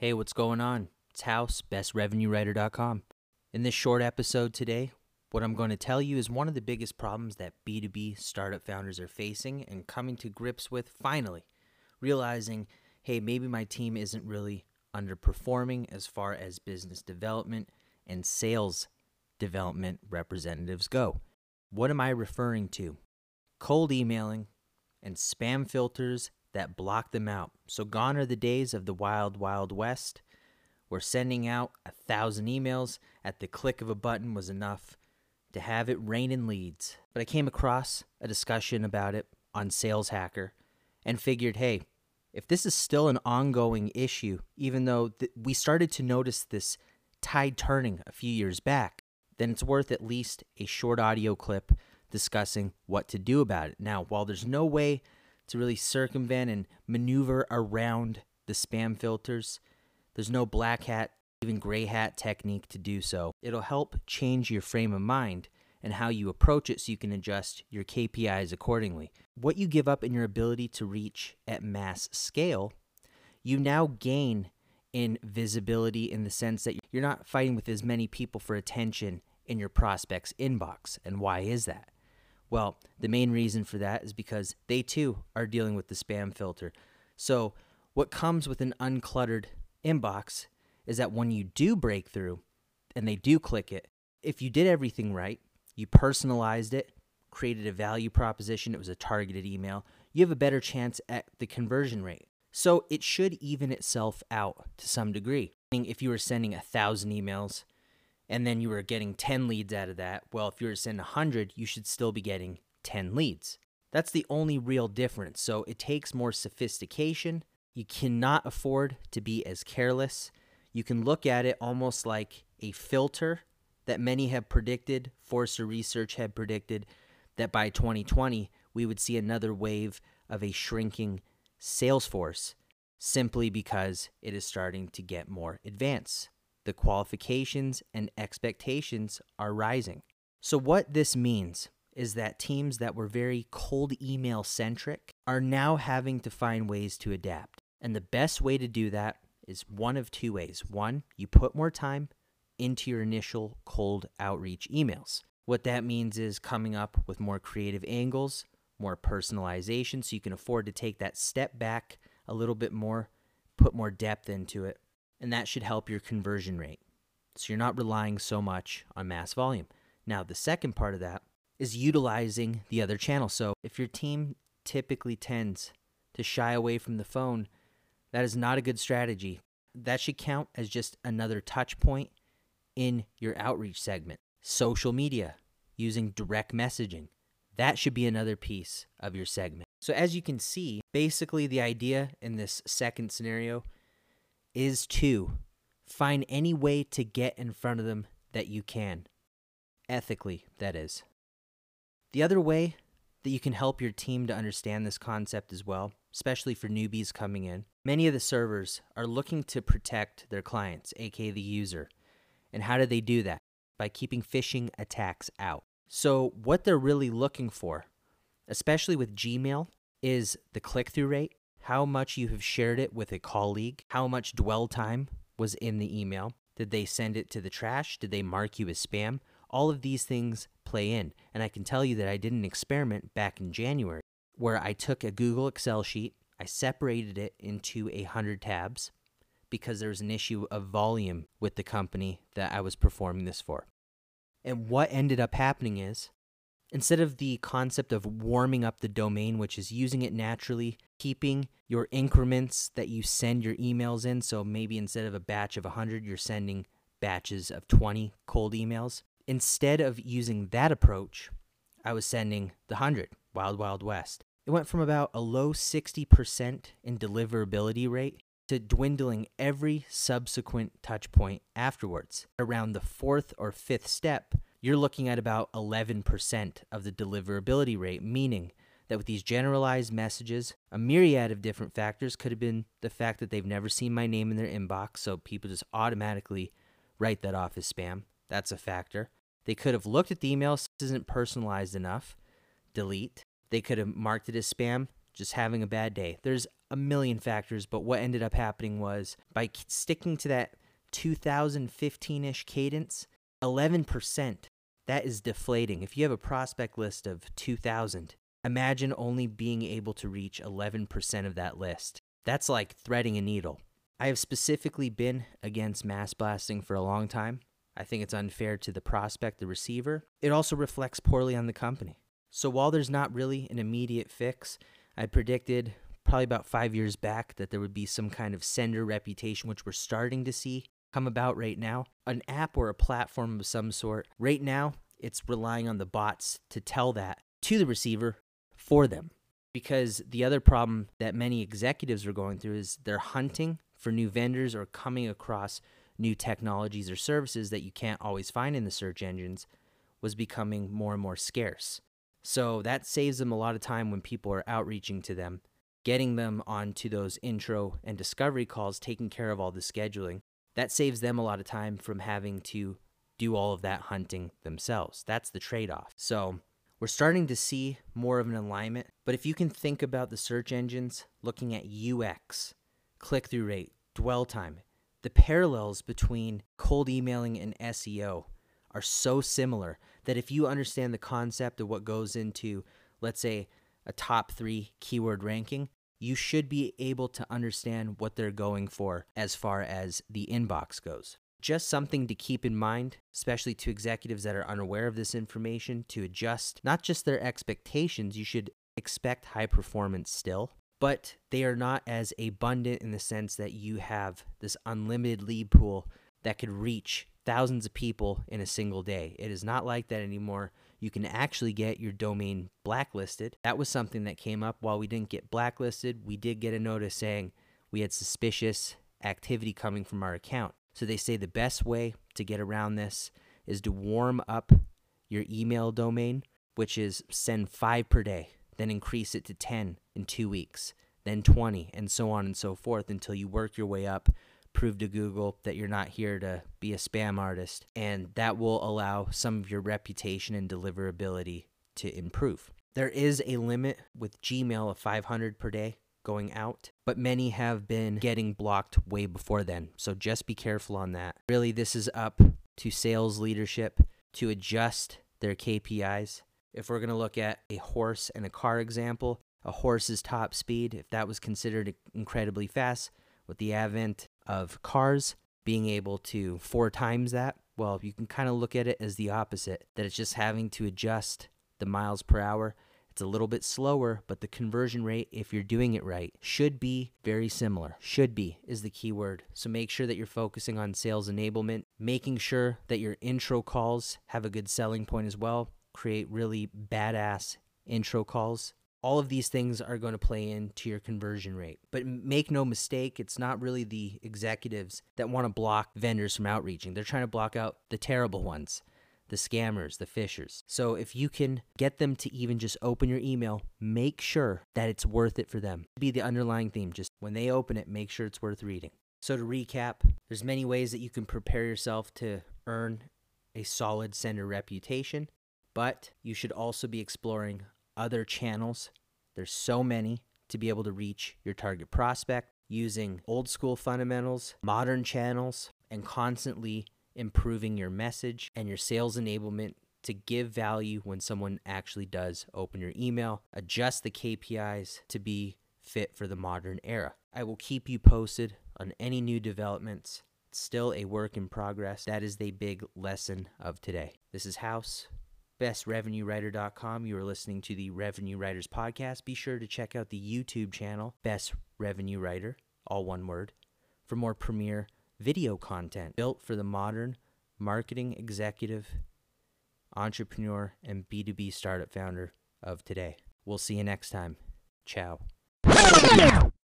Hey, what's going on? It's House, bestrevenuewriter.com. In this short episode today, what I'm going to tell you is one of the biggest problems that B2B startup founders are facing and coming to grips with finally, realizing, hey, maybe my team isn't really underperforming as far as business development and sales development representatives go. What am I referring to? Cold emailing and spam filters that block them out. So, gone are the days of the wild, wild west where sending out a thousand emails at the click of a button was enough to have it rain in leads. But I came across a discussion about it on Sales Hacker and figured, hey, if this is still an ongoing issue, even though th- we started to notice this tide turning a few years back, then it's worth at least a short audio clip discussing what to do about it. Now, while there's no way to really circumvent and maneuver around the spam filters, there's no black hat, even gray hat technique to do so. It'll help change your frame of mind and how you approach it so you can adjust your KPIs accordingly. What you give up in your ability to reach at mass scale, you now gain in visibility in the sense that you're not fighting with as many people for attention in your prospect's inbox. And why is that? Well, the main reason for that is because they too are dealing with the spam filter. So, what comes with an uncluttered inbox is that when you do break through and they do click it, if you did everything right, you personalized it, created a value proposition, it was a targeted email, you have a better chance at the conversion rate. So it should even itself out to some degree. If you were sending a thousand emails and then you were getting 10 leads out of that, well, if you were to send 100, you should still be getting 10 leads. That's the only real difference. So it takes more sophistication. You cannot afford to be as careless. You can look at it almost like a filter that many have predicted, Forrester Research had predicted that by 2020 we would see another wave of a shrinking sales force simply because it is starting to get more advanced. The qualifications and expectations are rising. So, what this means is that teams that were very cold email centric are now having to find ways to adapt. And the best way to do that is one of two ways. One, you put more time into your initial cold outreach emails. What that means is coming up with more creative angles, more personalization, so you can afford to take that step back a little bit more, put more depth into it, and that should help your conversion rate. So you're not relying so much on mass volume. Now, the second part of that is utilizing the other channel. So if your team typically tends to shy away from the phone, that is not a good strategy. That should count as just another touch point in your outreach segment. Social media, using direct messaging, that should be another piece of your segment. So, as you can see, basically the idea in this second scenario is to find any way to get in front of them that you can. Ethically, that is. The other way that you can help your team to understand this concept as well, especially for newbies coming in, many of the servers are looking to protect their clients, aka the user. And how do they do that? By keeping phishing attacks out. So, what they're really looking for, especially with Gmail, is the click through rate, how much you have shared it with a colleague, how much dwell time was in the email. Did they send it to the trash? Did they mark you as spam? All of these things play in. And I can tell you that I did an experiment back in January where I took a Google Excel sheet, I separated it into a 100 tabs because there was an issue of volume with the company that I was performing this for. And what ended up happening is instead of the concept of warming up the domain, which is using it naturally, keeping your increments that you send your emails in. So maybe instead of a batch of 100, you're sending batches of 20 cold emails. Instead of using that approach, I was sending the 100, Wild Wild West. It went from about a low 60% in deliverability rate to dwindling every subsequent touch point afterwards. Around the fourth or fifth step, you're looking at about 11% of the deliverability rate, meaning that with these generalized messages, a myriad of different factors could have been the fact that they've never seen my name in their inbox, so people just automatically write that off as spam. That's a factor. They could have looked at the email, this isn't personalized enough, delete. They could have marked it as spam, just having a bad day. There's a million factors, but what ended up happening was by sticking to that 2015 ish cadence, 11%, that is deflating. If you have a prospect list of 2,000, imagine only being able to reach 11% of that list. That's like threading a needle. I have specifically been against mass blasting for a long time. I think it's unfair to the prospect, the receiver. It also reflects poorly on the company. So while there's not really an immediate fix, I predicted probably about five years back that there would be some kind of sender reputation, which we're starting to see come about right now. An app or a platform of some sort. Right now, it's relying on the bots to tell that to the receiver for them. Because the other problem that many executives are going through is they're hunting for new vendors or coming across new technologies or services that you can't always find in the search engines was becoming more and more scarce. So that saves them a lot of time when people are outreaching to them, getting them onto those intro and discovery calls, taking care of all the scheduling. That saves them a lot of time from having to do all of that hunting themselves. That's the trade off. So we're starting to see more of an alignment. But if you can think about the search engines looking at UX, click through rate, dwell time, the parallels between cold emailing and SEO are so similar that if you understand the concept of what goes into, let's say, a top three keyword ranking, you should be able to understand what they're going for as far as the inbox goes. Just something to keep in mind, especially to executives that are unaware of this information, to adjust not just their expectations, you should expect high performance still, but they are not as abundant in the sense that you have this unlimited lead pool that could reach thousands of people in a single day. It is not like that anymore. You can actually get your domain blacklisted. That was something that came up while we didn't get blacklisted. We did get a notice saying we had suspicious activity coming from our account. So they say the best way to get around this is to warm up your email domain, which is send five per day then increase it to 10 in two weeks, then 20, and so on and so forth until you work your way up. Prove to Google that you're not here to be a spam artist, and that will allow some of your reputation and deliverability to improve. There is a limit with Gmail of 500 per day going out, but many have been getting blocked way before then. So just be careful on that. Really, this is up to sales leadership to adjust their KPIs if we're going to look at a horse and a car example, a horse's top speed, if that was considered incredibly fast, with the advent of cars being able to four times that, well, you can kind of look at it as the opposite, that it's just having to adjust the miles per hour. It's a little bit slower, but the conversion rate, if you're doing it right, should be very similar. Should be is the key word. So make sure that you're focusing on sales enablement, making sure that your intro calls have a good selling point as well create really badass intro calls. All of these things are going to play into your conversion rate. But make no mistake, it's not really the executives that want to block vendors from outreaching. They're trying to block out the terrible ones, the scammers, the phishers. So if you can get them to even just open your email, make sure that it's worth it for them. Be the underlying theme. Just when they open it, make sure it's worth reading. So to recap, there's many ways that you can prepare yourself to earn a solid sender reputation but you should also be exploring other channels. There's so many to be able to reach your target prospect using old school fundamentals, modern channels, and constantly improving your message and your sales enablement to give value when someone actually does open your email. Adjust the KPIs to be fit for the modern era. I will keep you posted on any new developments. It's still a work in progress. That is the big lesson of today. This is House bestrevenuewriter.com. You are listening to the Revenue Writers Podcast. Be sure to check out the YouTube channel, Best Revenue Writer, all one word, for more premier video content built for the modern marketing executive, entrepreneur, and B2B startup founder of today. We'll see you next time. Ciao.